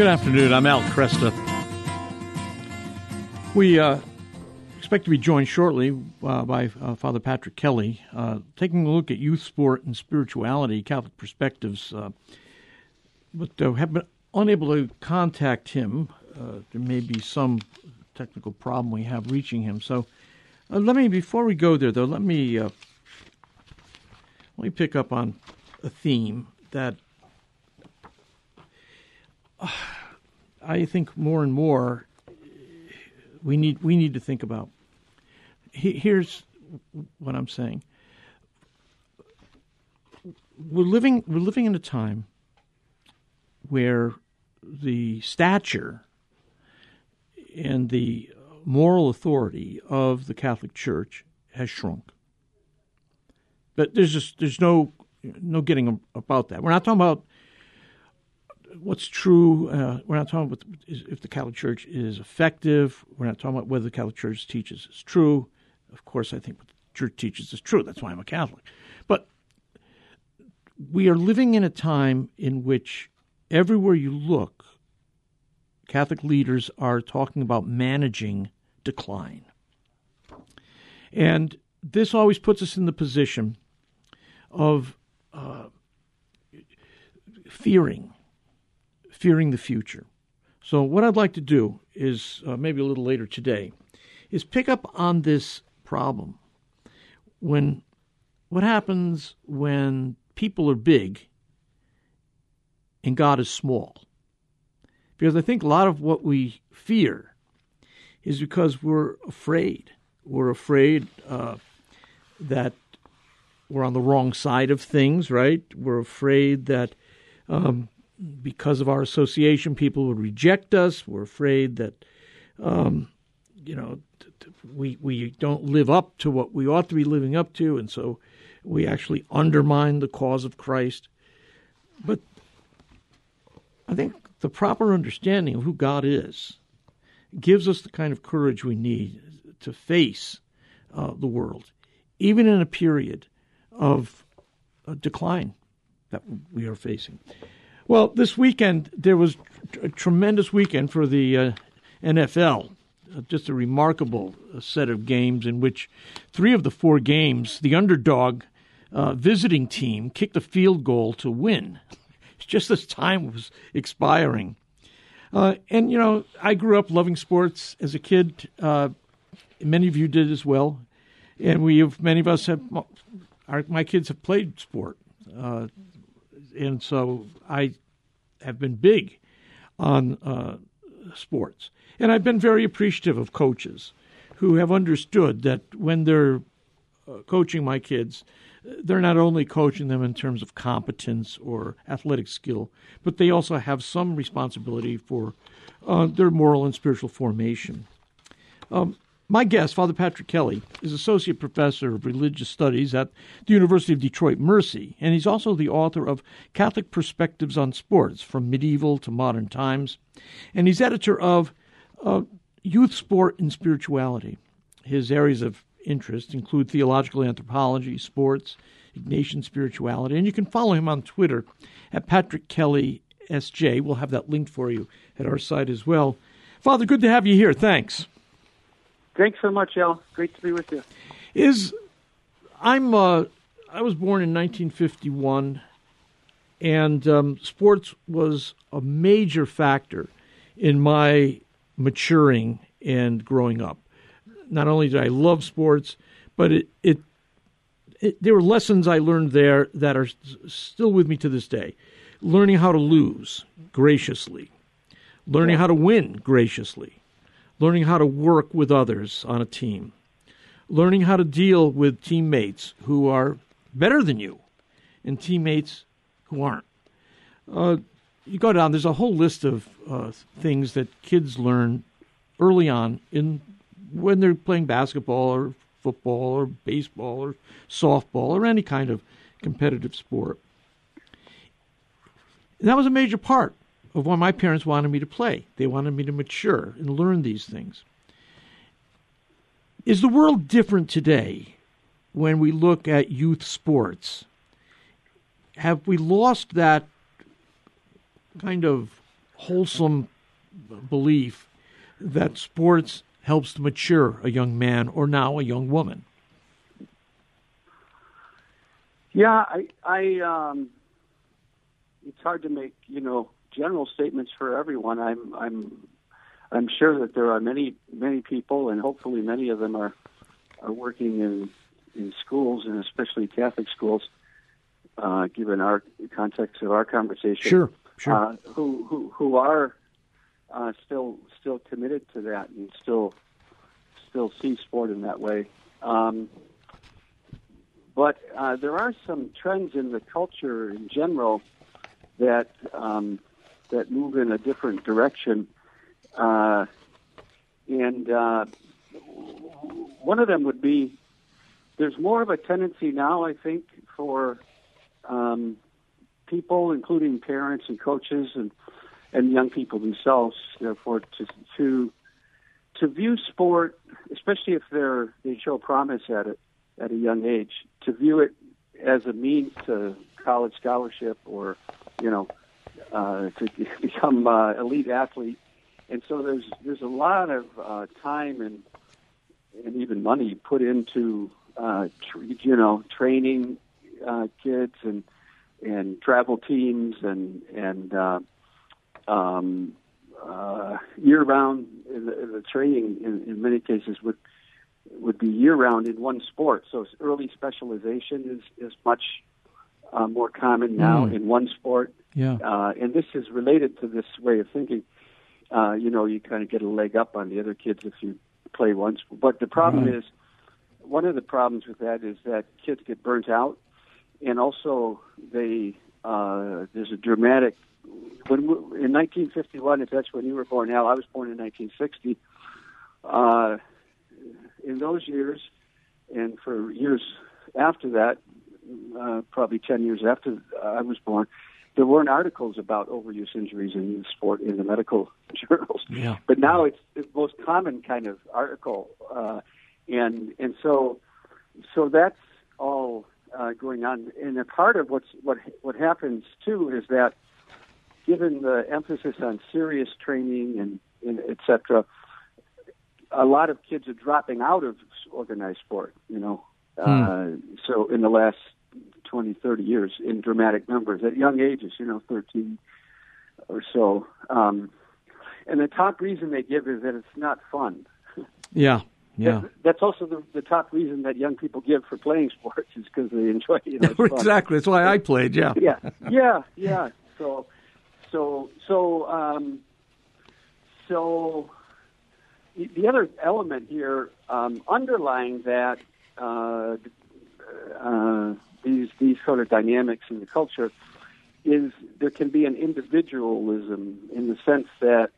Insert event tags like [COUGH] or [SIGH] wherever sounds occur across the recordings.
Good afternoon. I'm Al Kresta. We uh, expect to be joined shortly uh, by uh, Father Patrick Kelly, uh, taking a look at youth sport and spirituality, Catholic perspectives. Uh, but uh, have been unable to contact him. there may be some technical problem we have reaching him. So let me, before we go there, though, let me let me pick up on a theme that [SIGHS] I think more and more we need we need to think about. Here's what I'm saying. We're living we're living in a time where the stature and the moral authority of the Catholic Church has shrunk. But there's just there's no no getting about that. We're not talking about what's true. Uh, we're not talking about if the Catholic Church is effective. We're not talking about whether the Catholic Church teaches is true. Of course, I think what the Church teaches is true. That's why I'm a Catholic. But we are living in a time in which everywhere you look, Catholic leaders are talking about managing decline. And this always puts us in the position of uh, fearing fearing the future. So, what I'd like to do is uh, maybe a little later today is pick up on this problem. When what happens when people are big and God is small? Because I think a lot of what we fear is because we're afraid. We're afraid uh, that we're on the wrong side of things, right? We're afraid that um, because of our association, people would reject us. We're afraid that, um, you know, t- t- we we don't live up to what we ought to be living up to, and so we actually undermine the cause of Christ. But I think the proper understanding of who God is gives us the kind of courage we need to face uh, the world, even in a period of uh, decline that we are facing. Well, this weekend there was a tremendous weekend for the uh, NFL. Uh, just a remarkable uh, set of games in which three of the four games, the underdog uh, visiting team kicked a field goal to win, [LAUGHS] just as time was expiring. Uh, and you know, I grew up loving sports as a kid. Uh, many of you did as well, and we have many of us have. Our, my kids have played sport and so I have been big on uh, sports. And I've been very appreciative of coaches who have understood that when they're uh, coaching my kids, they're not only coaching them in terms of competence or athletic skill, but they also have some responsibility for uh, their moral and spiritual formation. Um, my guest, Father Patrick Kelly, is Associate Professor of Religious Studies at the University of Detroit Mercy, and he's also the author of Catholic Perspectives on Sports from Medieval to Modern Times. And he's editor of uh, Youth Sport and Spirituality. His areas of interest include theological anthropology, sports, Ignatian spirituality, and you can follow him on Twitter at Patrick Kelly SJ. We'll have that linked for you at our site as well. Father, good to have you here. Thanks. Thanks so much, Al. Great to be with you. Is I'm uh, I was born in 1951, and um, sports was a major factor in my maturing and growing up. Not only did I love sports, but it, it, it there were lessons I learned there that are still with me to this day. Learning how to lose graciously, learning how to win graciously, learning how to work with others on a team, learning how to deal with teammates who are better than you and teammates who aren't. Uh, you go down, there's a whole list of uh, things that kids learn early on in when they're playing basketball or football or baseball or softball or any kind of competitive sport. And that was a major part of what my parents wanted me to play. They wanted me to mature and learn these things. Is the world different today when we look at youth sports? Have we lost that kind of wholesome belief that sports helps to mature a young man or now a young woman. Yeah, I, I, um, it's hard to make you know general statements for everyone. I'm, I'm, I'm sure that there are many, many people, and hopefully many of them are, are working in, in schools and especially Catholic schools. Uh, given our context of our conversation, sure, sure, uh, who, who, who are uh, still, still committed to that and still, still see sport in that way. Um, but uh, there are some trends in the culture in general that um, that move in a different direction, uh, and uh, one of them would be there's more of a tendency now, I think, for um, people, including parents and coaches and and young people themselves, therefore, to to to view sport, especially if they're they show promise at it at a young age, to view it as a means to college scholarship or, you know, uh, to [LAUGHS] become uh, elite athlete. And so there's there's a lot of uh, time and and even money put into uh, tr- you know training uh, kids and and travel teams and and uh, um, uh, year round the, the training in, in many cases would would be year round in one sport. So early specialization is is much uh, more common now Mm. in one sport. yeah, Uh, and this is related to this way of thinking. Uh, you know, you kind of get a leg up on the other kids if you play once. But the problem Right. is, one of the problems with that is that kids get burnt out, and also they uh, there's a dramatic. When we, in 1951, if that's when you were born, Al, I was born in 1960. Uh, in those years, and for years after that, uh, probably 10 years after I was born, there weren't articles about overuse injuries in sport in the medical [LAUGHS] journals. yeah. But now it's the most common kind of article, uh, and and so so that's all uh, going on. And a part of what's what what happens too is that given the emphasis on serious training and, and et cetera, a lot of kids are dropping out of organized sport. You know, uh, so in the last 20, 30 years, in dramatic numbers at young ages. You know, 13 or so. Um, and the top reason they give is that it's not fun. Yeah, yeah. That- That's also the, the top reason that young people give for playing [LAUGHS] sports is because they enjoy it. You know, it's exactly. That's why I played. Yeah. yeah, yeah, yeah. So, so, so, um, so, the the other element here, um, underlying that, uh, uh, sort of dynamics in the culture, is there can be an individualism in the sense that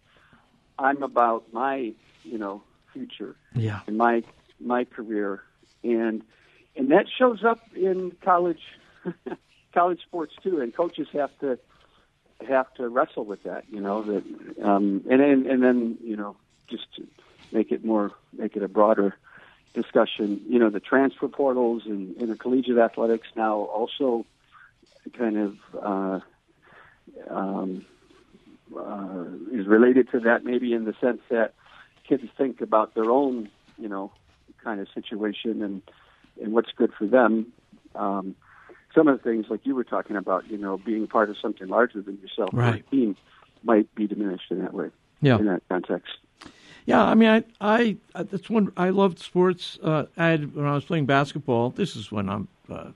I'm about my, you know, future Yeah. in my my career, and and that shows up in college [LAUGHS] college sports too. And coaches have to have to wrestle with that, you know. That um, and then and then you know just to make it more make it a broader discussion. You know, the transfer portals and intercollegiate athletics now also kind of uh, um, uh, is related to that, maybe in the sense that kids think about their own, you know, kind of situation and and what's good for them. Um, some of the things like you were talking about, you know, being part of something larger than yourself, or a Right. team, might be diminished in that way. Yeah. In that context. Yeah, I mean, I, I, that's one I loved sports. Uh, I had when I was playing basketball. This is when I'm uh,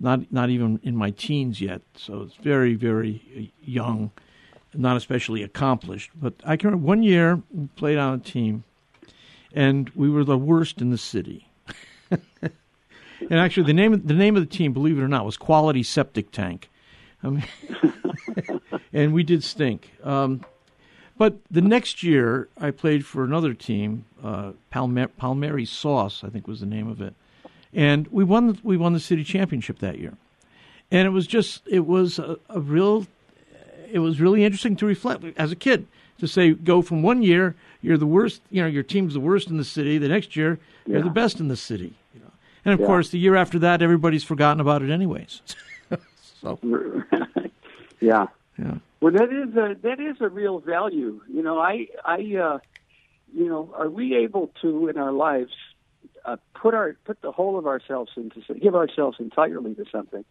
not not even in my teens yet, so it's very very young, not especially accomplished. But I can remember one year we played on a team, and we were the worst in the city. [LAUGHS] and actually, the name of, the name of the team, believe it or not, was Quality Septic Tank. I mean, [LAUGHS] and we did stink. Um, but the next year, I played for another team, uh, Palmer- Palmieri Sauce, I think was the name of it, and we won. The, we won the city championship that year, and it was just it was a, a real. It was really interesting to reflect as a kid to say go from one year you're the worst, you know, your team's the worst in the city. The next year you're Yeah. the best in the city, you know. And of Yeah. course, the year after that, everybody's forgotten about it anyways. [LAUGHS] so [LAUGHS] yeah. Yeah. Well, that is a that is a real value. You know, I I uh, you know, are we able to in our lives uh, put our put the whole of ourselves into give ourselves entirely to something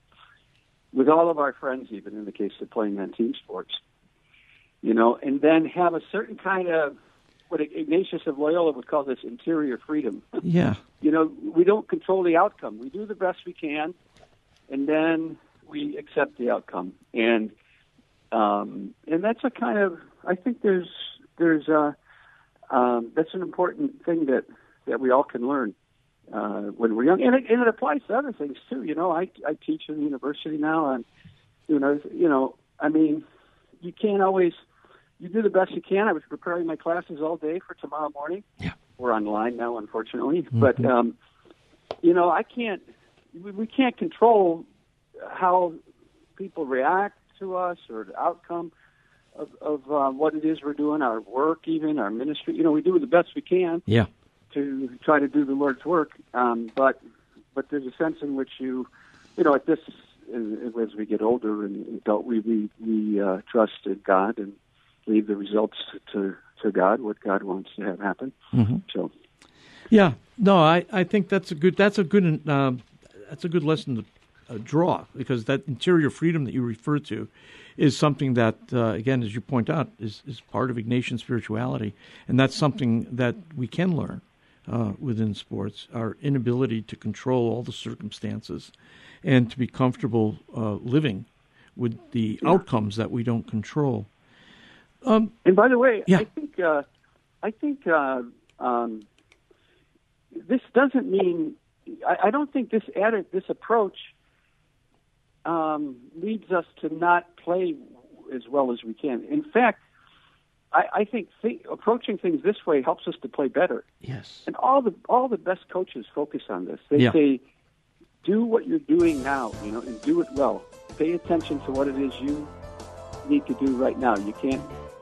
with all of our friends, even in the case of playing on team sports, you know, and then have a certain kind of what Ignatius of Loyola would call this interior freedom. [LAUGHS] Yeah. you know, we don't control the outcome. We do the best we can, and then we accept the outcome. And um, and that's a kind of I think there's there's a um, that's an important thing that that we all can learn uh, when we're young, and it, and it applies to other things too. You know, I I teach in the university now, and you know, you know, I mean, you can't always you do the best you can. I was preparing my classes all day for tomorrow morning. Yeah. We're online now, unfortunately, Mm-hmm. but um, you know, I can't. We, we can't control how people react to us or the outcome of, of uh, what it is we're doing, our work, even our ministry. You know, we do the best we can Yeah. to try to do the Lord's work. Um, but but there's a sense in which you, you know, at this as we get older and adult, we we, we uh, trust in God and leave the results to to God, what God wants to have happen. Mhm. So Yeah, no, I, I think that's a good that's a good um, that's a good lesson to uh, draw because that interior freedom that you refer to is something that uh, again, as you point out, is is part of Ignatian spirituality, and that's something that we can learn uh, within sports. Our inability to control all the circumstances and to be comfortable uh, living with the outcomes that we don't control. Um, And by the way, Yeah. I think uh, I think uh, um, this doesn't mean I, I don't think this added this approach um, leads us to not play as well as we can. In fact, I, I think th- approaching things this way helps us to play better. yes. And all the all the best coaches focus on this. They Yeah. say, do what you're doing now, you know, and do it well. Pay attention to what it is you need to do right now. You can't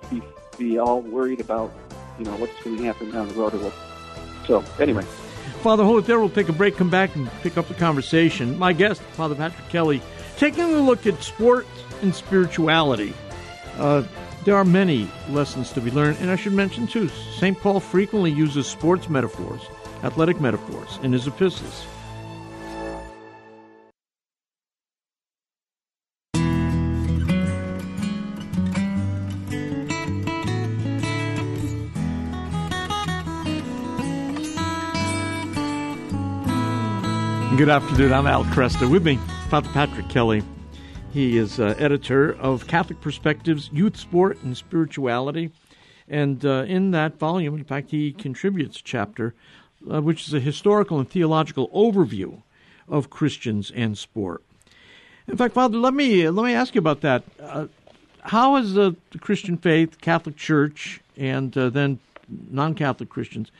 be be all worried about, you know, what's going to happen down the road or what. So anyway, Father Holt, there we'll take a break, come back, and pick up the conversation. My guest, Father Patrick Kelly, taking a look at sports and spirituality. Uh, there are many lessons to be learned, and I should mention too, St. Paul frequently uses sports metaphors, athletic metaphors, in his epistles. Good afternoon. I'm Al Kresta. With me, Father Patrick Kelly. He is uh, editor of Catholic Perspectives, Youth Sport and Spirituality. And uh, in that volume, in fact, he contributes a chapter uh, which is a historical and theological overview of Christians and sport. In fact, Father, let me let me ask you about that. Uh, how has the, the Christian faith, Catholic Church, and uh, then non-Catholic Christians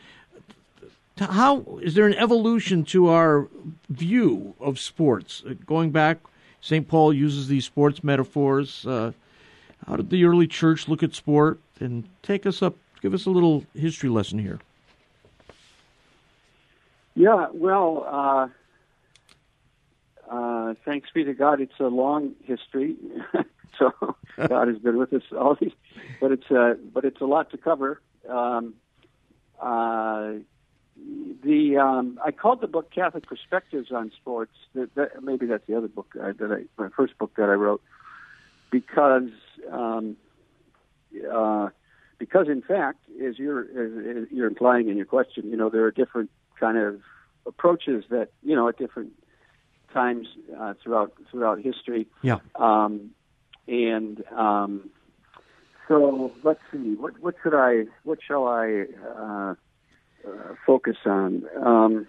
how is there an evolution to our view of sports? Uh, going back, St. Paul uses these sports metaphors. Uh, how did the early church look at sport? And take us up, give us a little history lesson here. yeah, well, uh, uh, thanks be to God, it's a long history. [LAUGHS] so [LAUGHS] God has been with us all these, but it's uh, but it's a lot to cover. Um, uh, the um, I called the book Catholic Perspectives on Sports. That, that, maybe that's the other book uh, that I, my first book that I wrote, because um, uh, because in fact, as you're as, as you're implying in your question, you know there are different kind of approaches that you know at different times uh, throughout throughout history. Yeah. Um, and um, so let's see. What what should I what shall I uh, uh, focus on? Um,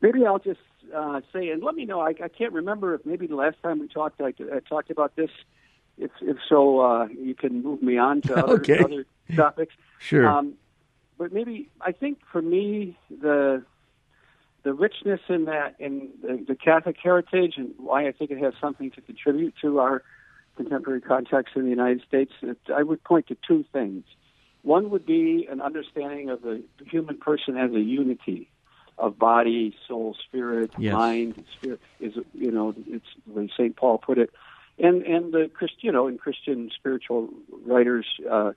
maybe I'll just uh, say, and let me know. I, I can't remember if maybe the last time we talked, I, I talked about this. If if so, uh, you can move me on to [LAUGHS] other, Okay. other topics. Sure. Um, but maybe I think for me the the richness in that in the, the Catholic heritage and why I think it has something to contribute to our contemporary context in the United States, it, I would point to two things. One would be an understanding of the human person as a unity of body, soul, spirit, Yes. mind, spirit. Is you know, it's the way Saint Paul put it. and and the Christ, you know, and Christian spiritual writers uh,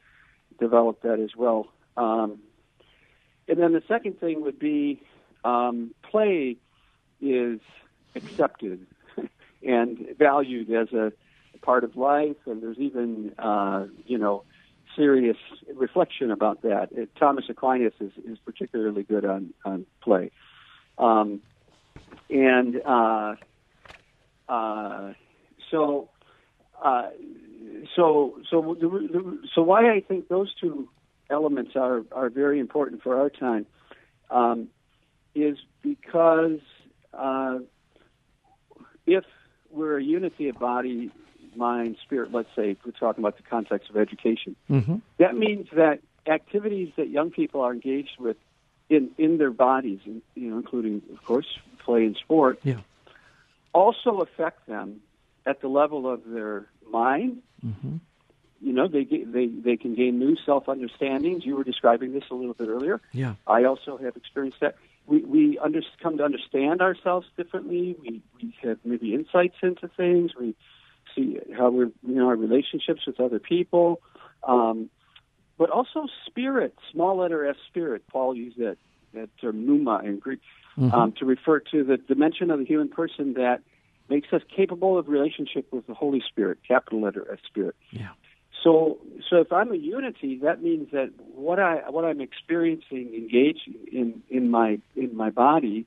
developed that as well. Um, and then the second thing would be um, play is accepted [LAUGHS] and valued as a part of life, and there's even uh, you know serious reflection about that. It, Thomas Aquinas is, is particularly good on on play, um, and uh, uh, so. Uh, so, so, the, the, so why I think those two elements are are very important for our time um, is because uh, if we're a unity of body, mind, spirit, let's say, we're talking about the context of education, mm-hmm. that means that activities that young people are engaged with in, in their bodies, you know, including, of course, play and sport, yeah. also affect them at the level of their mind. Mm-hmm. You know, they they they can gain new self understandings. You were describing this a little bit earlier. Yeah. I also have experienced that we we under, come to understand ourselves differently. We we have maybe insights into things. We see how we're you know our relationships with other people, um, but also spirit, small letter S, spirit. Paul used that that term pneuma in Greek mm-hmm. um, to refer to the dimension of the human person that makes us capable of relationship with the Holy Spirit, capital letter S, spirit. Yeah. So, so if I'm a unity, that means that what I what I'm experiencing, engaging in in my in my body,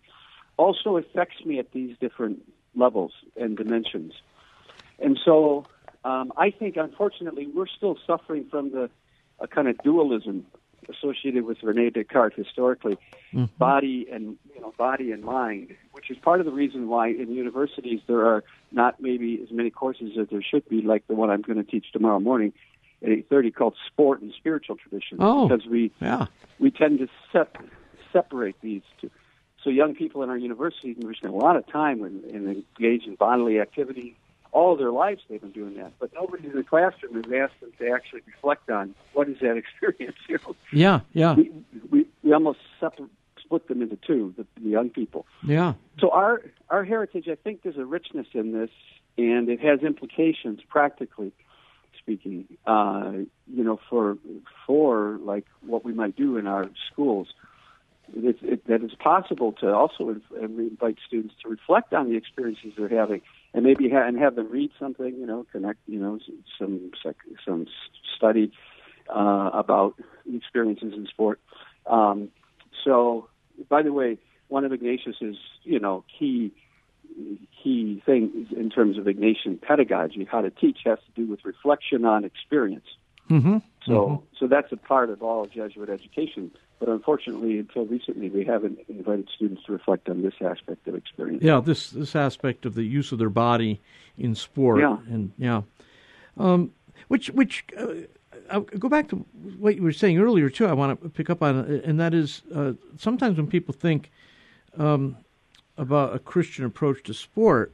also affects me at these different levels and dimensions. And so, um, I think, unfortunately, we're still suffering from the a kind of dualism associated with Rene Descartes historically, mm-hmm. body and you know body and mind, which is part of the reason why in universities there are not maybe as many courses as there should be, like the one I'm going to teach tomorrow morning at 8:30 called Sport and Spiritual Tradition, oh, because we yeah. we tend to sep- separate these two. So young people in our universities we spend a lot of time and engage in bodily activity, all their lives they've been doing that, but nobody in the classroom has asked them to actually reflect on what is that [LAUGHS] experience. You know? Yeah, yeah. We, we, we almost separate, split them into two, the, the young people. Yeah. So our our heritage, I think, there's a richness in this, and it has implications practically speaking. Uh, you know, for for like what we might do in our schools. It, it, that it's possible to also invite students to reflect on the experiences they're having and maybe ha- and have them read something, you know, connect, you know, some some study uh, about experiences in sport. Um, so, by the way, one of Ignatius's, you know, key key things in terms of Ignatian pedagogy, how to teach, has to do with reflection on experience. Mm-hmm. So, mm-hmm. so that's a part of all Jesuit education. But unfortunately, until recently, we haven't invited students to reflect on this aspect of experience. Yeah, this this aspect of the use of their body in sport. Yeah. and yeah, um, which which uh, I'll go back to what you were saying earlier too. I want to pick up on, and that is uh, sometimes when people think um, about a Christian approach to sport,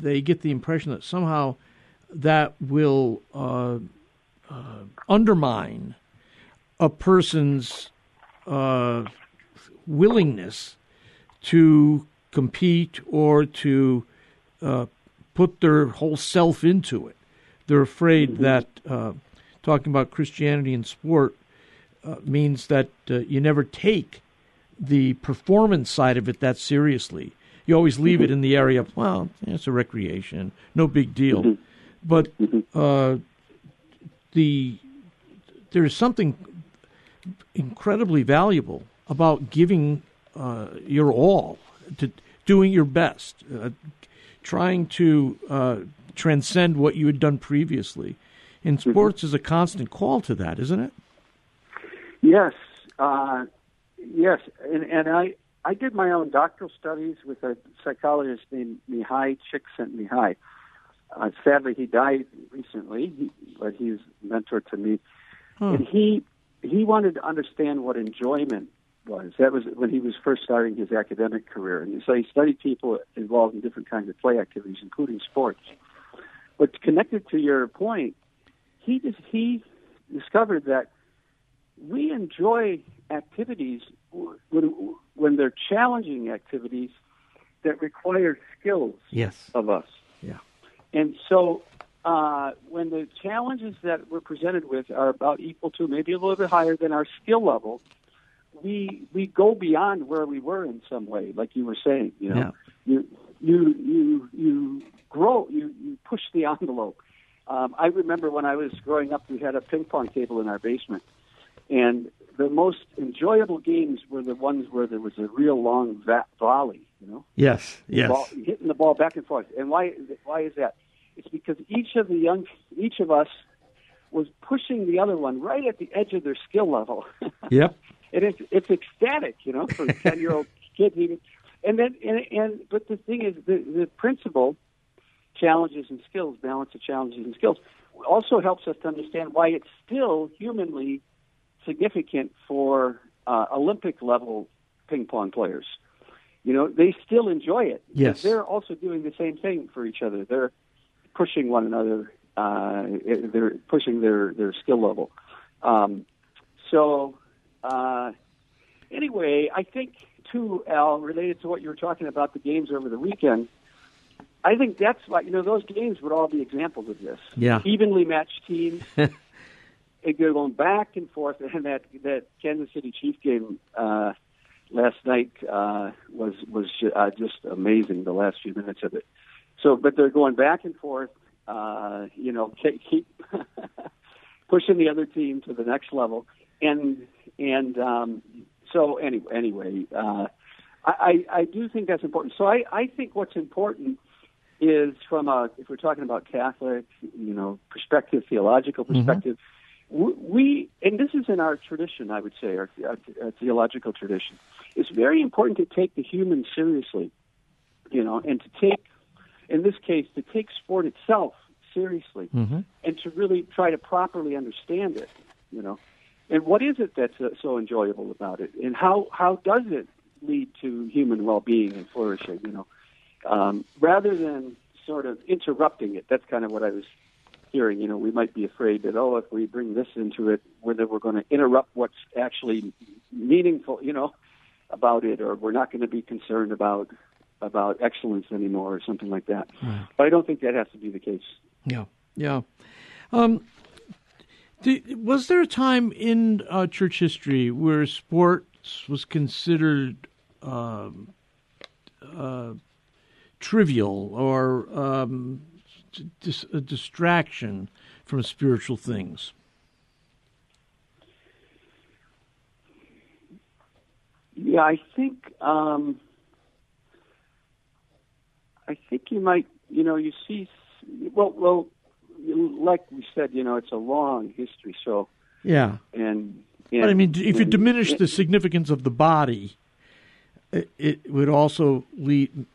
they get the impression that somehow that will uh, uh undermine a person's uh, willingness to compete or to uh, put their whole self into it. They're afraid mm-hmm. that uh, talking about Christianity in sport uh, means that uh, you never take the performance side of it that seriously. You always leave mm-hmm. it in the area of, well, it's a recreation, no big deal. Mm-hmm. But uh, the there's something incredibly valuable about giving uh, your all to doing your best, uh, trying to uh, transcend what you had done previously. And mm-hmm. sports is a constant call to that, isn't it? Yes, uh, yes, and, and I I did my own doctoral studies with a psychologist named Mihaly Csikszentmihalyi. Uh, sadly, he died recently, he, but he's mentor to me, huh. and he he wanted to understand what enjoyment was. That was when he was first starting his academic career, and so he studied people involved in different kinds of play activities, including sports. But connected to your point, he just, he discovered that we enjoy activities when when they're challenging activities that require skills yes. of us. Yeah. And so uh, when the challenges that we're presented with are about equal to, maybe a little bit higher than our skill level, we we go beyond where we were in some way, like you were saying. You know, Yeah. you you you you grow, you you push the envelope. Um, I remember when I was growing up, we had a ping pong table in our basement, and the most enjoyable games were the ones where there was a real long va- volley. You know, Yes. Yes. ball, hitting the ball back and forth. And why why is that? It's because each of the young each of us was pushing the other one right at the edge of their skill level. [LAUGHS] Yep. and it's it's ecstatic, you know, for a [LAUGHS] ten year old kid even. And then and, and but the thing is the the principle challenges and skills, balance of challenges and skills, also helps us to understand why it's still humanly significant for uh, Olympic level ping pong players. You know, they still enjoy it. Yes. They're also doing the same thing for each other. They're pushing one another. Uh, they're pushing their, their skill level. Um, so, uh, anyway, I think, too, Al, related to what you were talking about, the games over the weekend, I think that's why, you know, those games would all be examples of this. Yeah. Evenly matched teams. [LAUGHS] it going back and forth, and that that Kansas City Chief game uh, last night uh, was was uh, just amazing. The last few minutes of it. So, but they're going back and forth. Uh, you know, keep, [LAUGHS] pushing the other team to the next level, and and um, so anyway, anyway, uh, I I do think that's important. So I I think what's important is from a if we're talking about Catholic, you know, perspective, theological perspective. w We and this is in our tradition, I would say, our, our, our theological tradition. It's very important to take the human seriously, you know, and to take, in this case, to take sport itself seriously, Mhm. and to really try to properly understand it, you know. And what is it that's uh, so enjoyable about it, and how how does it lead to human well-being and flourishing, you know? um, rather than sort of interrupting it. That's kind of what I was hearing. You know, we might be afraid that oh, if we bring this into it, whether we're going to interrupt what's actually meaningful, you know, about it, or we're not going to be concerned about about excellence anymore, or something like that. But I don't think that has to be the case. Yeah, yeah. Um, di- was there a time in uh, church history where sports was considered um, uh, trivial or um, dis- a distraction from spiritual things? Yeah, I think um, I think you might. You know, you see. Well, well, like we said, you know, it's a long history. So, Yeah, and, and but I mean, if you and- diminish the significance of the body, it, it would also lead.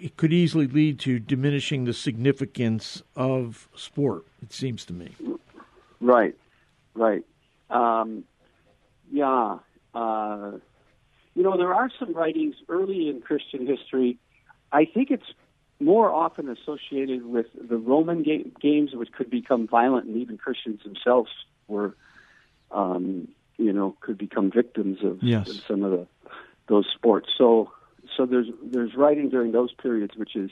It could easily lead to diminishing the significance of sport. It seems to me. Right, right. Um, yeah. Uh, you know, there are some writings early in Christian history. I think it's more often associated with the Roman ga- games, which could become violent, and even Christians themselves were, um, you know, could become victims of, Yes. of some of the those sports. So, so there's there's writing during those periods, which is,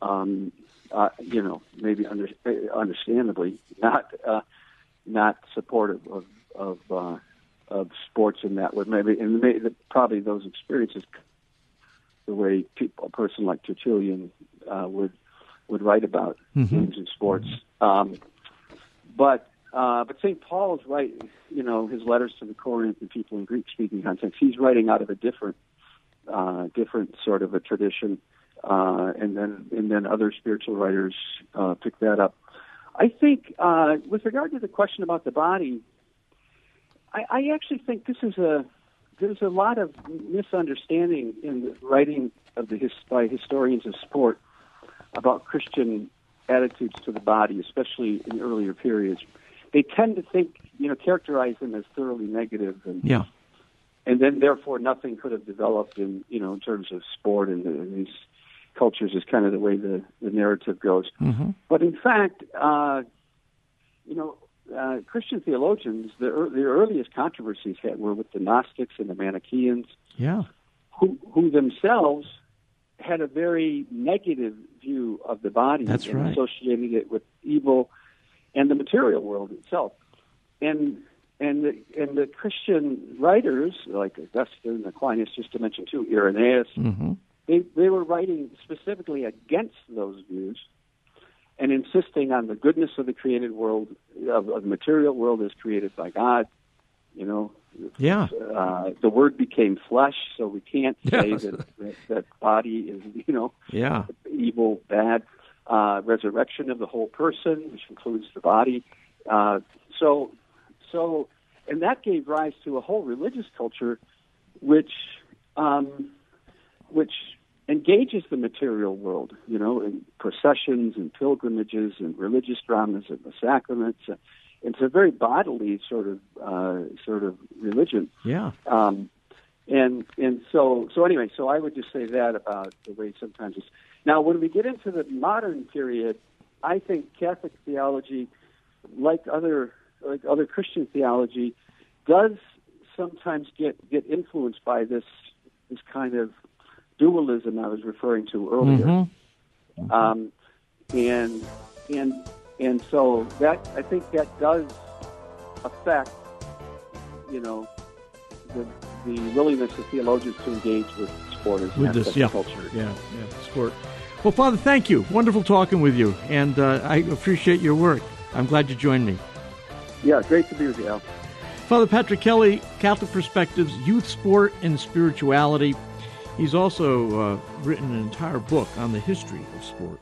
um, uh, you know, maybe under, understandably not uh, not supportive of of uh, of sports in that way. Maybe and maybe, probably those experiences, the way people, a person like Tertullian uh, would would write about Mhm. games and sports. Um, but uh, but St. Paul's right, you know, his letters to the Corinth and people in Greek speaking context, he's writing out of a different uh, different sort of a tradition, uh, and then and then other spiritual writers uh, pick that up. I think uh, with regard to the question about the body, I, I actually think this is a there's a lot of misunderstanding in the writing of the his, by historians of sport about Christian attitudes to the body, especially in earlier periods. They tend to think, you know, characterize them as thoroughly negative and Yeah. and then therefore nothing could have developed in you know in terms of sport and, the, and these cultures is kind of the way the, the narrative goes. hmm But in fact, uh, you know, uh, Christian theologians, the, ear- the earliest controversies had were with the Gnostics and the Manichaeans, Yeah. who, who themselves had a very negative view of the body That's and right. associated it with evil and the material world itself. And and the, and the Christian writers like Augustine, Aquinas, just to mention two, Irenaeus, hmm they they were writing specifically against those views and insisting on the goodness of the created world, of, of the material world as created by God. You know, Yeah. uh, the Word became flesh, so we can't [LAUGHS] say Yes. that, that that body is you know Yeah. evil, bad. Uh, resurrection of the whole person, which includes the body. Uh, so, so, and that gave rise to a whole religious culture, which, um, which engages the material world. You know, in processions and pilgrimages and religious dramas and the sacraments. It's a very bodily sort of uh, sort of religion. Yeah. Um, and and so so anyway, so I would just say that about the way sometimes it's now when we get into the modern period, I think Catholic theology, like other like other Christian theology, does sometimes get get influenced by this this kind of dualism I was referring to earlier. Mhm. Um, and and and so that I think that does affect, you know, the the willingness of theologians to engage with sport as With this, yeah. culture. Yeah. Yeah. Sport. Well, Father, thank you. Wonderful talking with you, and uh, I appreciate your work. I'm glad you joined me. Yeah, great to be with you, Al. Father Patrick Kelly, Catholic Perspectives, Youth Sport and Spirituality. He's also uh, written an entire book on the history of sport.